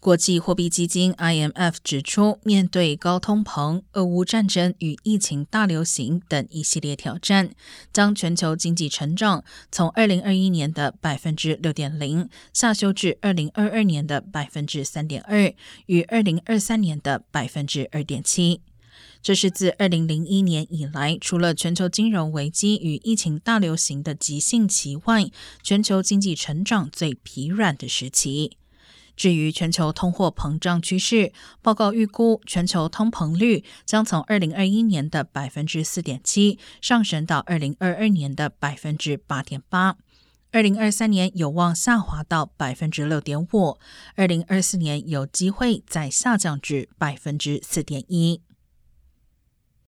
国际货币基金 （IMF） 指出，面对高通膨、俄乌战争与疫情大流行等一系列挑战，将全球经济成长从二零二一年的百分之六点零下修至二零二二年的百分之三点二，与二零二三年的百分之二点七。这是自二零零一年以来，除了全球金融危机与疫情大流行的急性期外，全球经济成长最疲软的时期。至于全球通货膨胀趋势，报告预估全球通膨率将从二零二一年的百分之四点七上升到二零二二年的百分之八点八，二零二三年有望下滑到百分之六点五，二零二四年有机会再下降至百分之四点一。